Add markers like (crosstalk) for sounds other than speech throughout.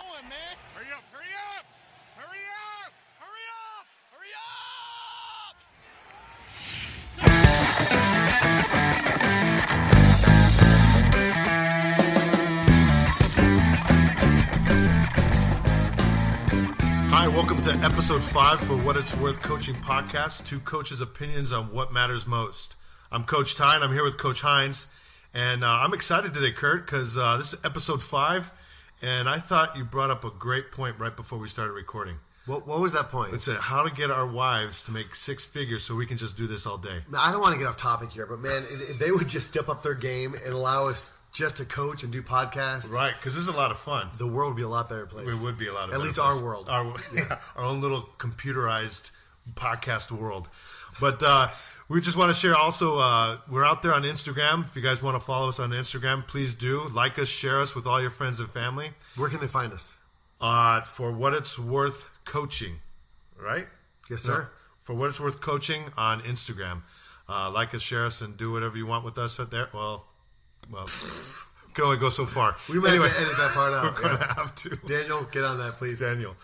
going, man. Hurry up, hurry up! Hurry up! Hurry up! Hurry up! Hi, welcome to episode five for What It's Worth Coaching Podcast. Two coaches' opinions on what matters most. I'm Coach Ty, and I'm here with Coach Hines. And uh, I'm excited today, Kurt, because uh, this is episode five, and I thought you brought up a great point right before we started recording. What, what was that point? It said how to get our wives to make six figures so we can just do this all day. Man, I don't want to get off topic here, but man, if if they would just step up their game and allow us just to coach and do podcasts, Right, because this is a lot of fun. the world would be a lot better place. It would be a lot of At least place. our world. our, (laughs) yeah, our own little computerized podcast world. But uh, we just want to share. Also, uh, we're out there on Instagram. If you guys want to follow us on Instagram, please do like us, share us with all your friends and family. Where can they find us? Uh, for what it's worth, coaching, right? Yes, sir. For what it's worth, coaching on Instagram. Uh, like us, share us, and do whatever you want with us out there. Well, well, (laughs) can only go so far. We might anyway, have to edit that part (laughs) out. we're gonna have to. Daniel, get on that, please. Daniel.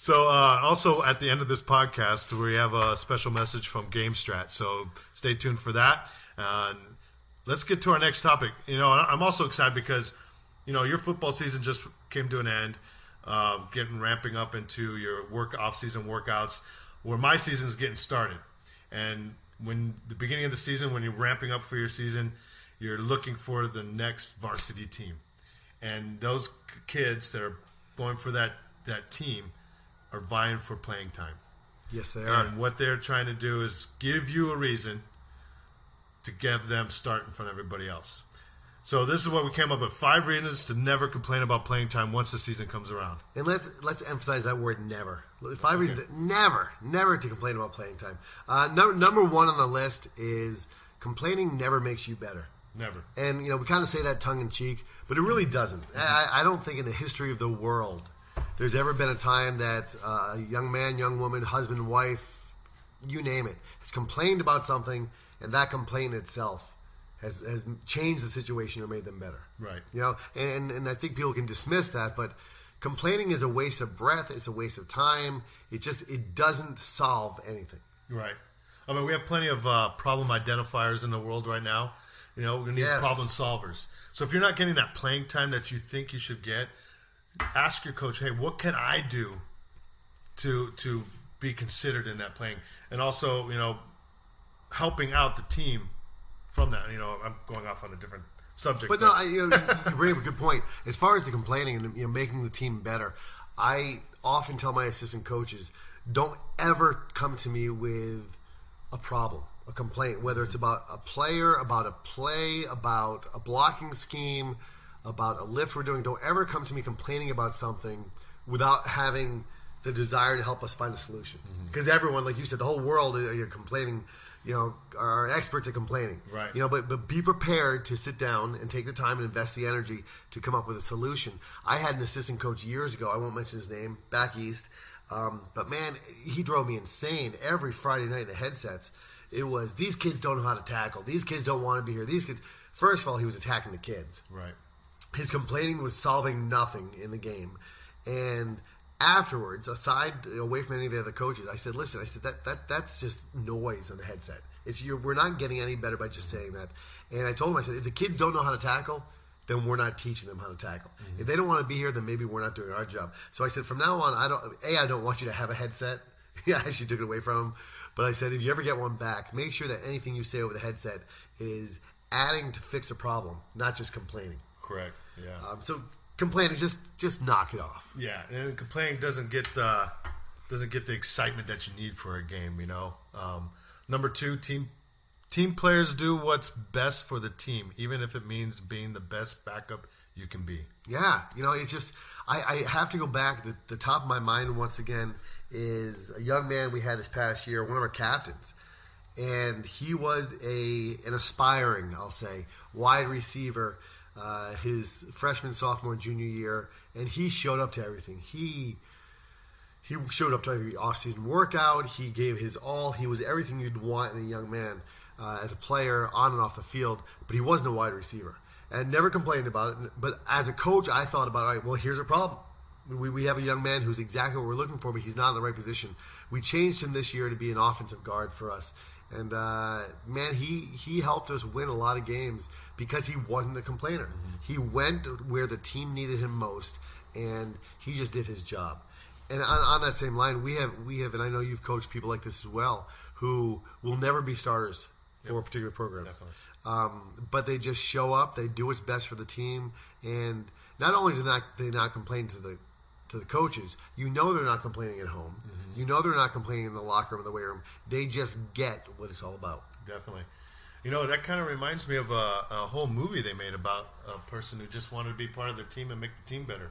So, uh, also at the end of this podcast, we have a special message from GameStrat. So, stay tuned for that. Let's get to our next topic. You know, I'm also excited because, you know, your football season just came to an end, uh, getting ramping up into your work off-season workouts, where my season is getting started. And when the beginning of the season, when you're ramping up for your season, you're looking for the next varsity team and those kids that are going for that that team are vying for playing time. Yes, they are. And what they're trying to do is give you a reason to give them start in front of everybody else. So this is what we came up with: five reasons to never complain about playing time once the season comes around. And let's let's emphasize that word never. Five reasons never, never to complain about playing time. Uh, number number one on the list is complaining never makes you better. Never. And you know, we kind of say that tongue in cheek, but it really doesn't. I, I don't think in the history of the world there's ever been a time that uh, a young man, young woman, husband, wife, you name it, has complained about something, and that complaint itself has has changed the situation or made them better. Right. You know, and and I think people can dismiss that, but complaining is a waste of breath. It's a waste of time. It just it doesn't solve anything. Right. I mean, we have plenty of uh, problem identifiers in the world right now. You know, we need Yes. problem solvers. So if you're not getting that playing time that you think you should get, ask your coach, "Hey, what can I do to to be considered in that playing?" And also, you know, helping out the team from that. You know, I'm going off on a different subject. But no, I, you, know, you bring up a good point. As far as the complaining and you know, making the team better, I often tell my assistant coaches, don't ever come to me with a problem, a complaint, whether it's about a player, about a play, about a blocking scheme, about a lift we're doing. Don't ever come to me complaining about something without having the desire to help us find a solution. Because everyone, like you said, the whole world, uh, you're complaining. You know, are experts at complaining. Right. You know, but but be prepared to sit down and take the time and invest the energy to come up with a solution. I had an assistant coach years ago. I won't mention his name. Back east, um, but man, he drove me insane every Friday night in the headsets. It was these kids don't know how to tackle. These kids don't want to be here. These kids. First of all, he was attacking the kids right. His complaining was solving nothing in the game. And afterwards, aside away from any of the other coaches, I said, "Listen, I said that that that's just noise on the headset. It's you're, we're not getting any better by just saying that." And I told him, I said, "If the kids don't know how to tackle." Then we're not teaching them how to tackle. Mm-hmm. If they don't want to be here, then maybe we're not doing our job. So I said, from now on, I don't. A, I don't want you to have a headset. (laughs) Yeah, I actually took it away from him. But I said, if you ever get one back, make sure that anything you say over the headset is adding to fix a problem, not just complaining. Correct. Yeah. Um, so complaining, just just knock it off. Yeah, and complaining doesn't get uh, doesn't get the excitement that you need for a game. You know. Um, number two, team team players do what's best for the team, even if it means being the best backup you can be. Yeah, you know, it's just I, I have to go back. The, the top of my mind once again is a young man we had this past year, one of our captains, and he was a an aspiring, I'll say, wide receiver. Uh, his freshman, sophomore, junior year, and he showed up to everything. He he showed up to every off-season workout. He gave his all. He was everything you'd want in a young man uh, as a player, on and off the field. But he wasn't a wide receiver, and never complained about it. But as a coach, I thought about, all right, well, here's a problem. We, we have a young man who's exactly what we're looking for, but he's not in the right position. We changed him this year to be an offensive guard for us. And uh, man, he he helped us win a lot of games because he wasn't a complainer. He went where the team needed him most, and he just did his job. And on, on that same line, we have we have, and I know you've coached people like this as well, who will never be starters for a particular programs. Um, but they just show up. They do what's best for the team, and not only do not they not complain to the to the coaches, you know they're not complaining at home. You know they're not complaining in the locker room, or the weight room. They just get what it's all about. Definitely. You know, that kind of reminds me of a, a whole movie they made about a person who just wanted to be part of the team and make the team better.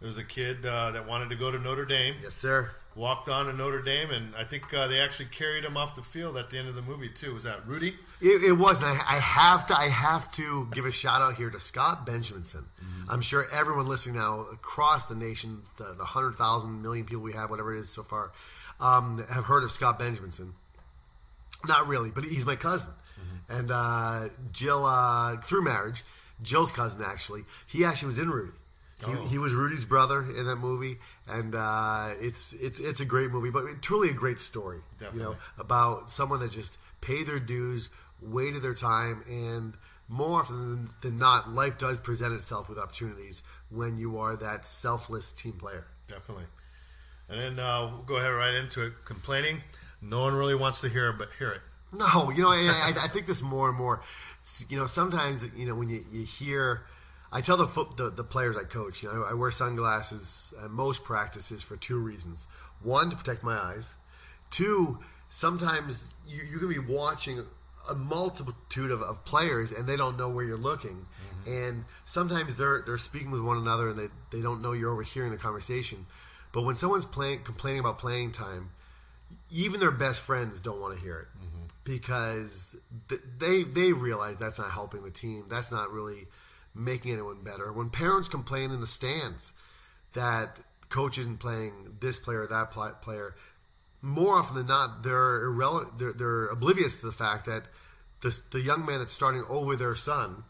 There was a kid uh, that wanted to go to Notre Dame, Yes, sir. walked on to Notre Dame, and I think uh, they actually carried him off the field at the end of the movie too. Was that Rudy? It, it was, and I, I have to. I have to give a shout out here to Scott Benjaminson. I'm sure everyone listening now across the nation, the, the hundred thousand million people we have, whatever it is so far, um, have heard of Scott Benjaminson. Not really, but he's my cousin, and uh, Jill uh, through marriage, Jill's cousin actually. He actually was in Rudy. He, Oh. he was Rudy's brother in that movie, and uh, it's it's it's a great movie, but truly a great story. You know, about someone that just paid their dues, waited their time, and more often than, not, life does present itself with opportunities when you are that selfless team player. Definitely. And then uh, we'll go ahead right into it. Complaining, no one really wants to hear, but hear it. No, you know, I, I, I think this more and more. You know, sometimes you know when you, you hear, I tell the, foot, the the players I coach, you know, I wear sunglasses at most practices for two reasons: one, to protect my eyes; two, sometimes you, you can be watching a multitude of, of players and they don't know where you're looking, mm-hmm. and sometimes they're they're speaking with one another and they they don't know you're overhearing the conversation. But when someone's playing complaining about playing time, even their best friends don't want to hear it mm-hmm. because th- they they realize that's not helping the team. That's not really making anyone better. When parents complain in the stands that coach isn't playing this player or that player, more often than not, they're irrele- they're, they're oblivious to the fact that the the young man that's starting over their son.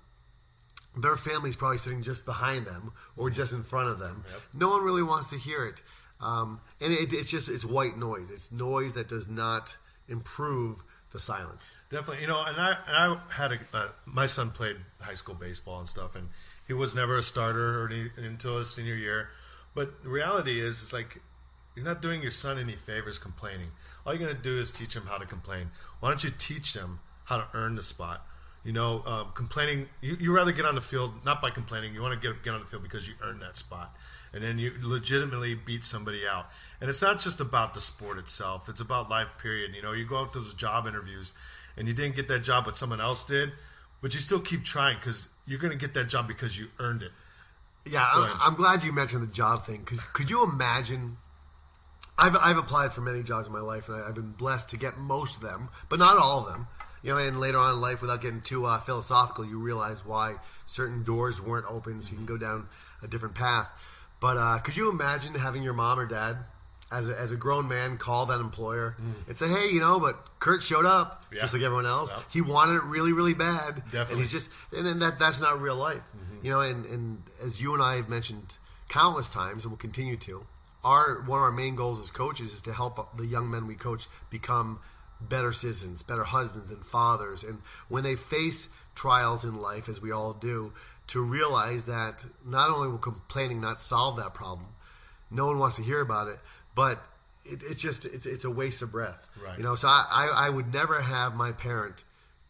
Their family's probably sitting just behind them or just in front of them. Yep. No one really wants to hear it, um, and it, it's just it's white noise. It's noise that does not improve the silence. Definitely, you know, and I and I had a uh, my son played high school baseball and stuff, and he was never a starter or any, until his senior year. But the reality is, it's like you're not doing your son any favors complaining. All you're going to do is teach him how to complain. Why don't you teach them how to earn the spot? You know, um, complaining. You, you rather get on the field not by complaining. You want to get get on the field because you earned that spot, and then you legitimately beat somebody out. And it's not just about the sport itself; it's about life. Period. You know, you go out to those job interviews, and you didn't get that job, but someone else did, but you still keep trying because you're going to get that job because you earned it. Yeah, I'm, I'm glad you mentioned the job thing because could you imagine? I've, I've applied for many jobs in my life and I, I've been blessed to get most of them, but not all of them. You know, and later on in life, without getting too uh, philosophical, you realize why certain doors weren't open, so you can go down a different path. But uh, could you imagine having your mom or dad, as a, as a grown man, call that employer and say, "Hey, you know, but Kurt showed up Yeah. just like everyone else. Well. He wanted it really, really bad, and he's just and then that that's not real life. You know, and, and as you and I have mentioned countless times, and will continue to, our one of our main goals as coaches is to help the young men we coach become better citizens, better husbands and fathers, and when they face trials in life, as we all do, to realize that not only will complaining not solve that problem, no one wants to hear about it, but it, it's just it's, it's a waste of breath. Right. You know, so I, I, I would never have my parent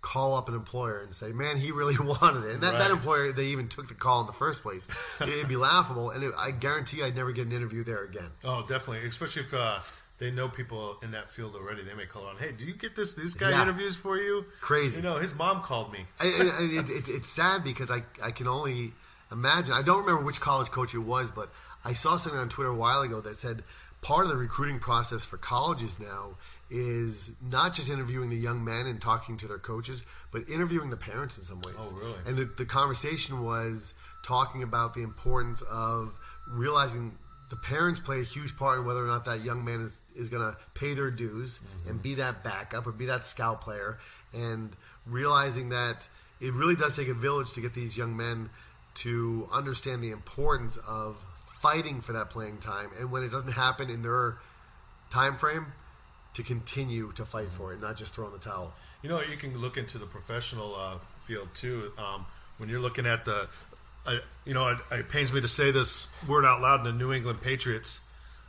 call up an employer and say, "Man, he really (laughs) wanted it." And that, that employer, they even took the call in the first place. It'd be laughable, and it, I guarantee I'd never get an interview there again. Oh, definitely. Especially if uh, they know people in that field already. They may call on, "Hey, do you get this? This guy Yeah. interviews for you." Crazy. You know, his mom called me. I, I, it, it, it's sad because I, I can only imagine. I don't remember which college coach it was, but I saw something on Twitter a while ago that said part of the recruiting process for colleges now is not just interviewing the young men and talking to their coaches, but interviewing the parents in some ways. Oh, really? And the, the conversation was talking about the importance of realizing the parents play a huge part in whether or not that young man is, is going to pay their dues and be that backup or be that scout player and realizing that it really does take a village to get these young men to understand the importance of fighting for that playing time, and when it doesn't happen in their time frame, to continue to fight for it, not just throw in the towel. You know, you can look into the professional uh, field too. Um, when you're looking at the, uh, you know, it, it pains me to say this word out loud. in The New England Patriots,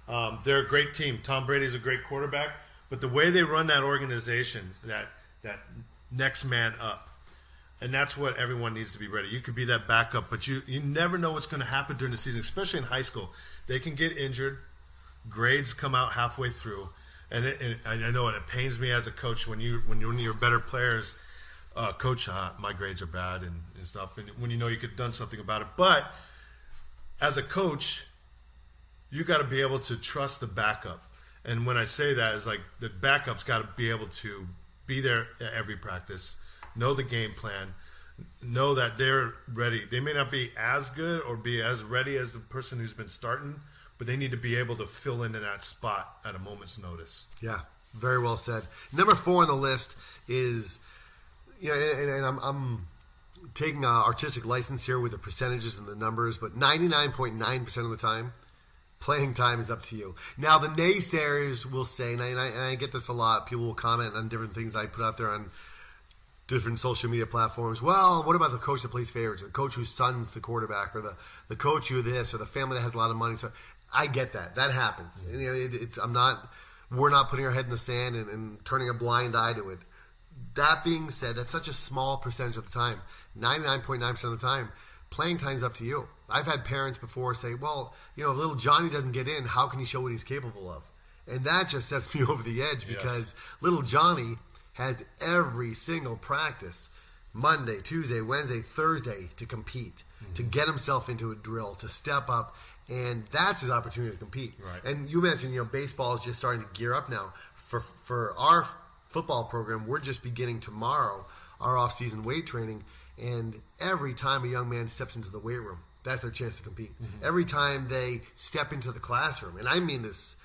um, they're a great team. Tom Brady's a great quarterback, but the way they run that organization, that that next man up, and that's what everyone needs to be ready. You could be that backup, but you you never know what's going to happen during the season, especially in high school. They can get injured. Grades come out halfway through, and, it, and I know it, it pains me as a coach when you when you're one of your better players, uh, coach, uh, my grades are bad and, and stuff, and when you know you could have done something about it. But as a coach, you got to be able to trust the backup. And when I say that, is like the backup's got to be able to be there at every practice, know the game plan, know that they're ready. They may not be as good or be as ready as the person who's been starting, but they need to be able to fill in in that spot at a moment's notice. Yeah, very well said. Number four on the list is, know, and, and I'm, I'm taking artistic license here with the percentages and the numbers, but 99.9% of the time, playing time is up to you. Now, the naysayers will say, and I, and I, and I get this a lot, people will comment on different things I put out there on different social media platforms. Well, what about the coach that plays favorites? The coach whose son's the quarterback, or the, the coach who this, or the family that has a lot of money. So I get that. That happens. And, you know, it, it's I'm not. We're not putting our head in the sand and, and turning a blind eye to it. That being said, that's such a small percentage of the time. 99.9% of the time, playing time's up to you. I've had parents before say, well, you know, if little Johnny doesn't get in, how can he show what he's capable of? And that just sets me (laughs) over the edge because little Johnny has every single practice Monday, Tuesday, Wednesday, Thursday to compete, to mm-hmm. get himself into a drill, to step up. And that's his opportunity to compete. Right. And you mentioned, you know, baseball is just starting to gear up now. For for our football program, we're just beginning tomorrow our off-season weight training, and every time a young man steps into the weight room, that's their chance to compete. Mm-hmm. Every time they step into the classroom, and I mean this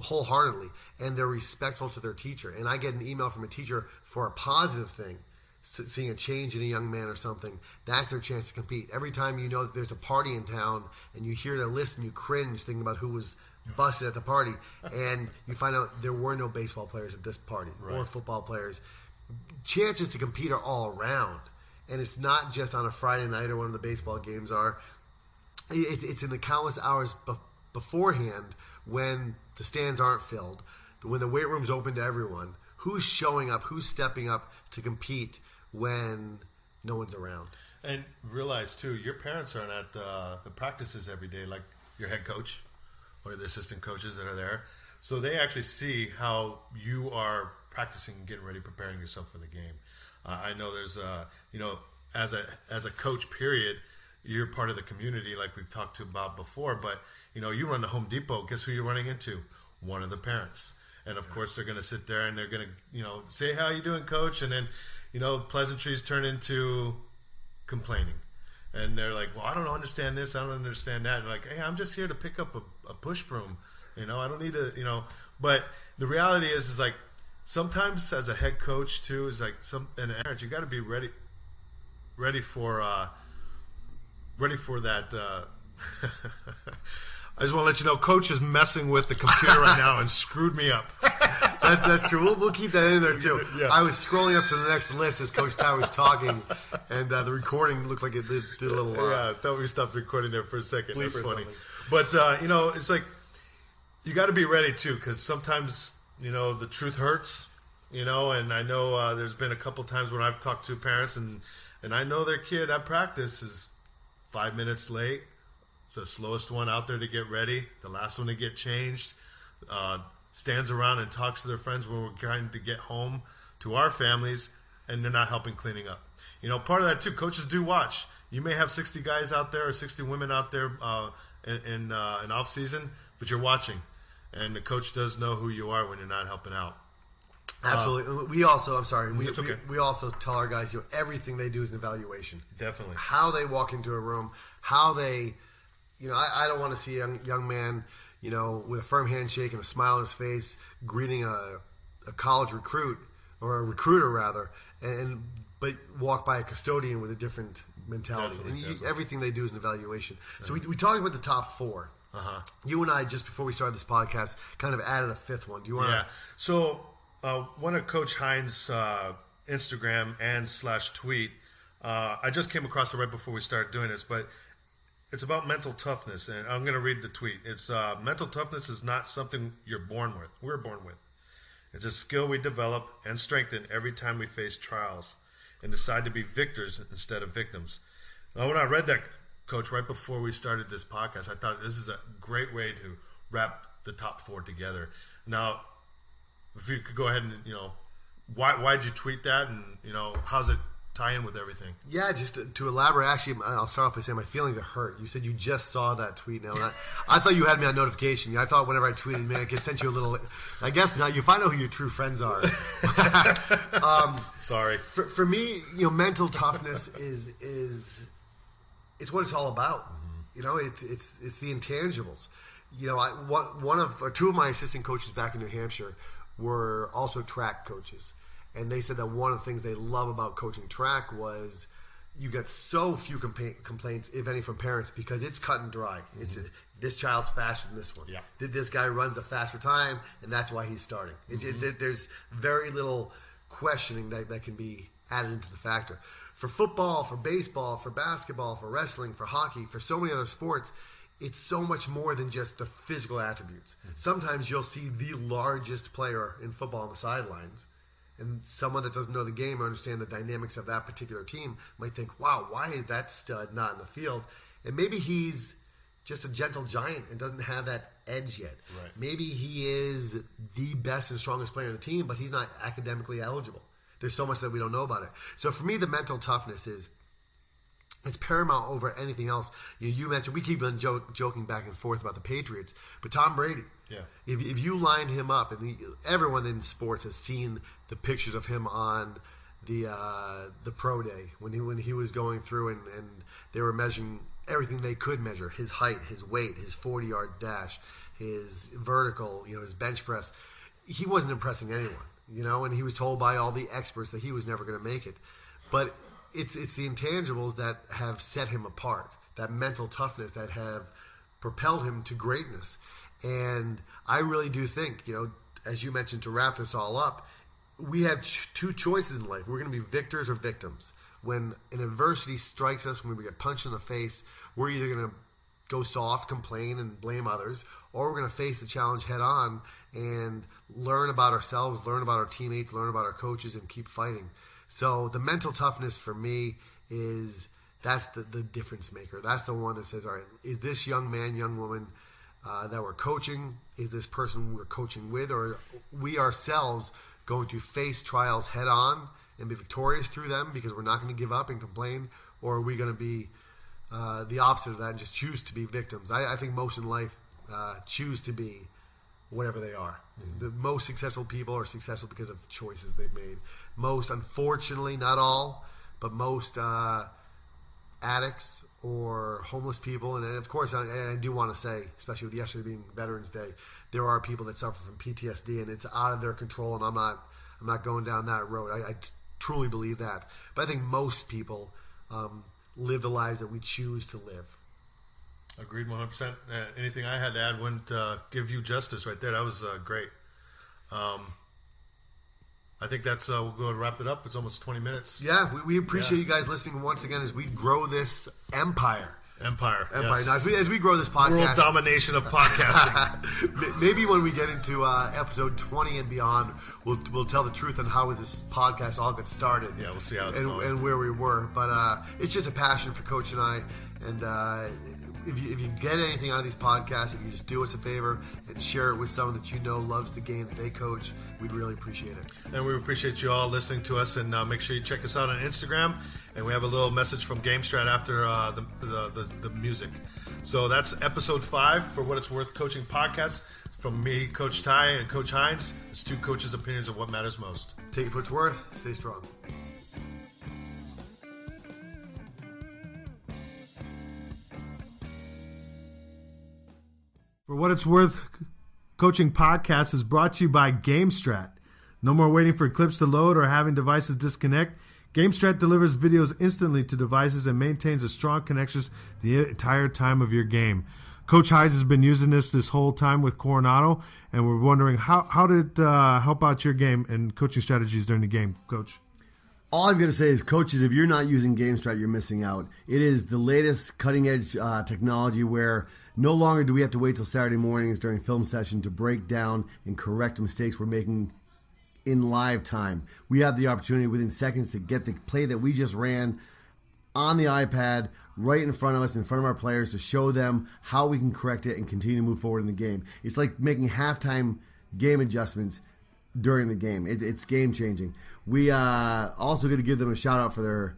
wholeheartedly, and they're respectful to their teacher. And I get an email from a teacher for a positive thing, seeing a change in a young man or something. That's their chance to compete. Every time you know that there's a party in town and you hear their list and you cringe thinking about who was busted at the party, and you find out there were no baseball players at this party or football players. Chances to compete are all around. And it's not just on a Friday night or one of the baseball games are it's, it's in the countless hours be- beforehand when the stands aren't filled, when the weight room's open to everyone. Who's showing up? Who's stepping up to compete when no one's around? And realize too, your parents aren't at uh, the practices every day, like your head coach or the assistant coaches that are there. So they actually see how you are practicing, getting ready, preparing yourself for the game. Uh, I know there's, uh, you know, as a as a coach, period, you're part of the community, like we've talked to about before. But you know, you run the Home Depot. Guess who you're running into? One of the parents. And of course, they're going to sit there and they're going to, you know, say, "How you doing, coach?" And then, you know, pleasantries turn into complaining. And they're like, well, I don't understand this. I don't understand that. And like, hey, I'm just here to pick up a, a push broom. You know, I don't need to, you know. But the reality is, is like, sometimes as a head coach too, is like some and you got to be ready, ready for, uh, ready for that. Uh, (laughs) I just want to let you know, Coach is messing with the computer right now and screwed me up. (laughs) That, that's true. We'll, we'll keep that in there too. Yeah. I was scrolling up to the next list as Coach Ty was talking, and uh, the recording looked like it did, did a little. Yeah, I thought we stopped recording there for a second. Bleep That's funny. something. But uh, you know, it's like you got to be ready too, because sometimes you know the truth hurts. You know, and I know uh, there's been a couple times when I've talked to parents, and and I know their kid at practice is five minutes late. It's the slowest one out there to get ready, the last one to get changed. Uh, stands around and talks to their friends when we're trying to get home to our families, and they're not helping cleaning up. You know, part of that too. Coaches do watch. You may have 60 guys out there or 60 women out there uh, in in, uh, in off season, but you're watching, and the coach does know who you are when you're not helping out. absolutely. we also, I'm sorry, we, It's we, we also tell our guys, you know, everything they do is an evaluation. Definitely. how they walk into a room, how they, you know, I, I don't want to see a young, young man, you know, with a firm handshake and a smile on his face greeting a, a college recruit or a recruiter rather, and but walk by a custodian with a different mentality. Definitely, and you, definitely. everything they do is an evaluation. So we, we talked about the top four Uh-huh. You and I, just before we started this podcast, kind of added a fifth one. Do you want to? Yeah. So uh, one of Coach Hines' uh, Instagram and slash tweet, uh, I just came across it right before we started doing this, but it's about mental toughness, and I'm going to read the tweet. It's uh, mental toughness is not something you're born with. We're born with. It's a skill we develop and strengthen every time we face trials and decide to be victors instead of victims. Now, when I read that, Coach, right before we started this podcast, I thought this is a great way to wrap the top four together. Now, if you could go ahead and you know, why why'd you tweet that, and you know, how's it tie in with everything? Yeah, just to, to elaborate, actually, I'll start off by saying my feelings are hurt. You said you just saw that tweet now. and I, I thought you had me on notification. I thought whenever I tweeted, man, I could send you a little. I guess now you find out who your true friends are. (laughs) Um, Sorry. for, for me, you know, mental toughness is is it's what it's all about. Mm-hmm. You know, it's it's it's the intangibles. You know, I one one of or two of my assistant coaches back in New Hampshire were also track coaches, and they said that one of the things they love about coaching track was you get so few compla- complaints, if any, from parents because it's cut and dry. Mm-hmm. It's a, this child's faster than this one. Yeah. Did this guy runs a faster time, and that's why he's starting. It, it- mm-hmm. there's very little questioning that, that can be added into the factor. For football, for baseball, for basketball, for wrestling, for hockey, for so many other sports, it's so much more than just the physical attributes. Mm-hmm. Sometimes you'll see the largest player in football on the sidelines, and someone that doesn't know the game or understand the dynamics of that particular team might think, wow, why is that stud not in the field? And maybe he's just a gentle giant and doesn't have that edge yet. Right. Maybe he is the best and strongest player on the team, but he's not academically eligible. There's so much that we don't know about it. So for me, the mental toughness is it's paramount over anything else. You, you mentioned we keep on joke, joking back and forth about the Patriots, but Tom Brady. Yeah. If, if you lined him up, and the, everyone in sports has seen the pictures of him on the uh, the pro day when he when he was going through and, and they were measuring everything they could measure his height, his weight, his forty yard dash, his vertical, you know, his bench press. He wasn't impressing anyone, you know, and he was told by all the experts that he was never going to make it. But it's it's the intangibles that have set him apart, that mental toughness that have propelled him to greatness. And I really do think, you know, as you mentioned, to wrap this all up, we have ch- two choices in life. We're going to be victors or victims. When an adversity strikes us, when we get punched in the face, we're either going to go soft, complain, and blame others, or we're going to face the challenge head on and learn about ourselves, learn about our teammates, learn about our coaches, and keep fighting. So the mental toughness for me is that's the, the difference maker. That's the one that says, all right, is this young man, young woman uh, that we're coaching, is this person we're coaching with, or we ourselves going to face trials head on and be victorious through them because we're not going to give up and complain, or are we going to be uh, the opposite of that and just choose to be victims? I, I think most in life uh, choose to be whatever they are. The most successful people are successful because of choices they've made. Most, unfortunately, not all, but most uh, addicts or homeless people, and, of course, I, I do want to say, especially with yesterday being Veterans Day, there are people that suffer from PTSD, and it's out of their control. And I'm not, I'm not going down that road. I, truly believe that. But I think most people um, live the lives that we choose to live. Agreed 100%. Uh, anything I had to add wouldn't uh, give you justice right there. That was uh, great. Um, I think that's, uh, we'll go and wrap it up. It's almost 20 minutes. Yeah, we, we appreciate Yeah. you guys listening once again as we grow this empire. Empire. Empire. yes. Now, as we as we grow this podcast, World domination of podcasting. (laughs) maybe when we get into uh, episode twenty and beyond, we'll we'll tell the truth on how this podcast all got started. Yeah, we'll see how it's and, going. and where we were. But uh, it's just a passion for Coach and I. And uh, if you if you get anything out of these podcasts, if you just do us a favor and share it with someone that you know loves the game that they coach, we'd really appreciate it. and we appreciate you all listening to us. And uh, make sure you check us out on Instagram. And we have a little message from GameStrat after uh, the, the, the, the music. So that's episode five for What It's Worth Coaching Podcast. From me, Coach Ty, and Coach Hines. It's two coaches' opinions of what matters most. Take it for what its worth. Stay strong. For what it's worth, Coaching Podcast is brought to you by GameStrat. No more waiting for clips to load or having devices disconnect. GameStrat delivers videos instantly to devices and maintains a strong connections the entire time of your game. Coach Hines has been using this this whole time with Coronado, and we're wondering how how did it uh, help out your game and coaching strategies during the game, Coach. All I'm going to say is, coaches, if you're not using GameStrat, you're missing out. It is the latest cutting edge uh, technology where no longer do we have to wait till Saturday mornings during film session to break down and correct mistakes we're making in live time. We have the opportunity within seconds to get the play that we just ran on the iPad right in front of us, in front of our players, to show them how we can correct it and continue to move forward in the game. It's like making halftime game adjustments during the game. It, it's game changing. We uh, also got to give them a shout out for their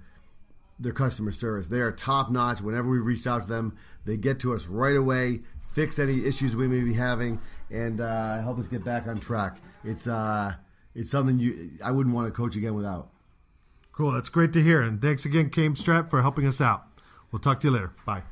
their customer service. They are top notch. Whenever we reach out to them, they get to us right away, fix any issues we may be having, and uh, help us get back on track. It's uh, it's something you I wouldn't want to coach again without. Cool. That's great to hear. And thanks again, GameStrat, for helping us out. We'll talk to you later. Bye.